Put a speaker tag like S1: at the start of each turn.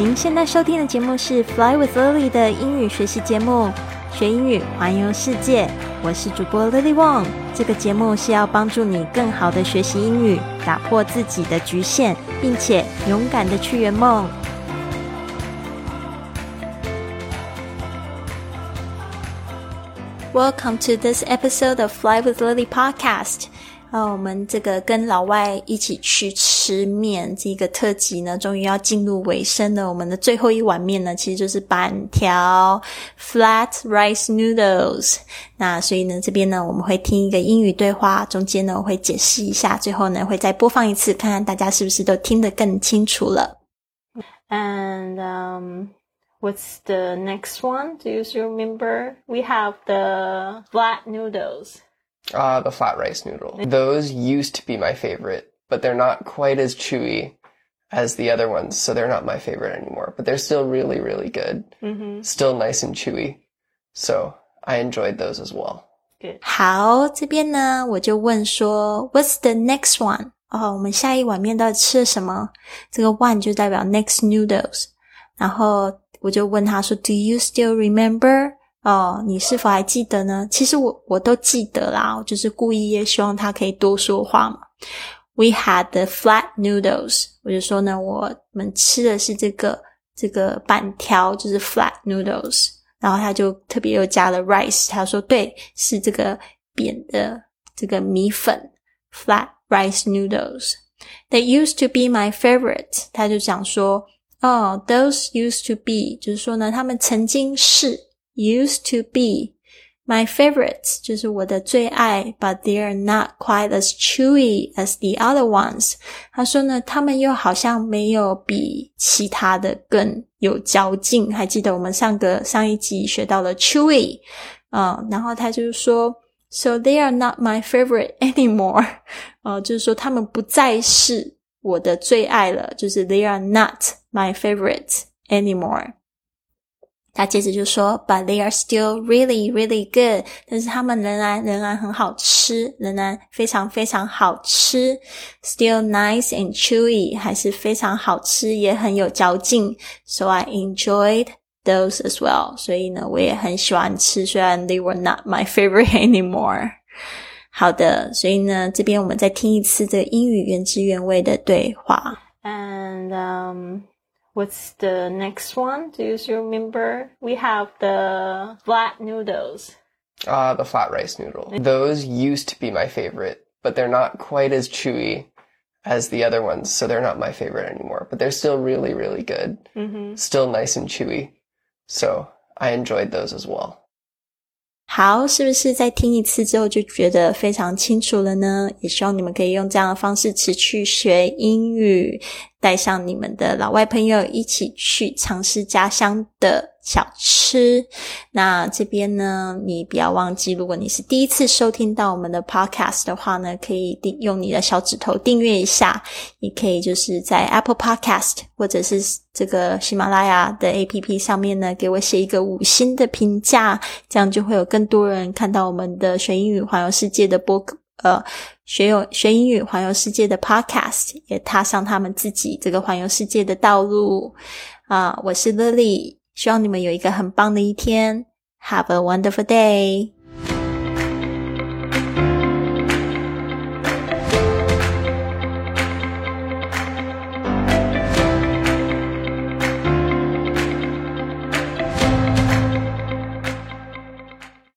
S1: 您现在收听的节目是《Fly with Lily》的英语学习节目，学英语环游世界。我是主播 Lily Wong。这个节目是要帮助你更好的学习英语，打破自己的局限，并且勇敢的去圆梦。Welcome to this episode of Fly with Lily podcast. 啊，我们这个跟老外一起去吃面这个特辑呢，终于要进入尾声了。我们的最后一碗面呢，其实就是板条 （flat rice noodles）。那所以呢，这边呢，我们会听一个英语对话，中间呢，我会解释一下，最后呢，会再播放一次，看看大家是不是都听得更清楚了。And what's the next one? Do you remember? We have the flat noodles.
S2: Ah, the flat rice noodle. Those used to be my favorite, but they're not quite as chewy as the other ones, so they're not my favorite anymore. But they're still really, really good. Mm-hmm. Still nice and chewy. So I enjoyed those as well.
S1: Good. 好，这边呢，我就问说，What's the next one？哦，我们下一碗面到底吃了什么？这个 one 就代表 next noodles。然后我就问他说，Do you still remember？ 哦，你是否还记得呢？其实我我都记得啦，我就是故意也希望他可以多说话嘛。We had the flat noodles，我就说呢，我们吃的是这个这个板条，就是 flat noodles。然后他就特别又加了 rice，他说对，是这个扁的这个米粉 flat rice noodles。They used to be my favorite，他就讲说，哦，those used to be，就是说呢，他们曾经是。used to be my favorites，就是我的最爱，but they are not quite as chewy as the other ones。他说呢，他们又好像没有比其他的更有嚼劲。还记得我们上个上一集学到了 chewy，嗯，然后他就是说，so they are not my favorite anymore。呃，就是说他们不再是我的最爱了，就是 they are not my favorite anymore。 他接着就说，But they are still really, really good。但是他们仍然仍然很好吃，仍然非常非常好吃。Still nice and chewy，还是非常好吃，也很有嚼劲。So I enjoyed those as well。所以呢，我也很喜欢吃，虽然 they were not my favorite anymore。好的，所以呢，这边我们再听一次这个英语原汁原味的对话。And um. What's the next one? Do you still remember? We have the flat noodles.
S2: Ah, uh, the flat rice noodle. Those used to be my favorite, but they're not quite as chewy as the other ones, so they're not my favorite anymore. But they're still really, really good. Mm-hmm. Still nice and chewy. So I enjoyed those as well.
S1: 好，是不是在听一次之后就觉得非常清楚了呢？也希望你们可以用这样的方式持续学英语，带上你们的老外朋友一起去尝试家乡的。小吃，那这边呢，你不要忘记，如果你是第一次收听到我们的 podcast 的话呢，可以订用你的小指头订阅一下，你可以就是在 Apple Podcast 或者是这个喜马拉雅的 APP 上面呢，给我写一个五星的评价，这样就会有更多人看到我们的学英语环游世界的播呃学有学英语环游世界的 podcast，也踏上他们自己这个环游世界的道路啊！我是 Lily。希望你们有一个很棒的一天。Have a wonderful day.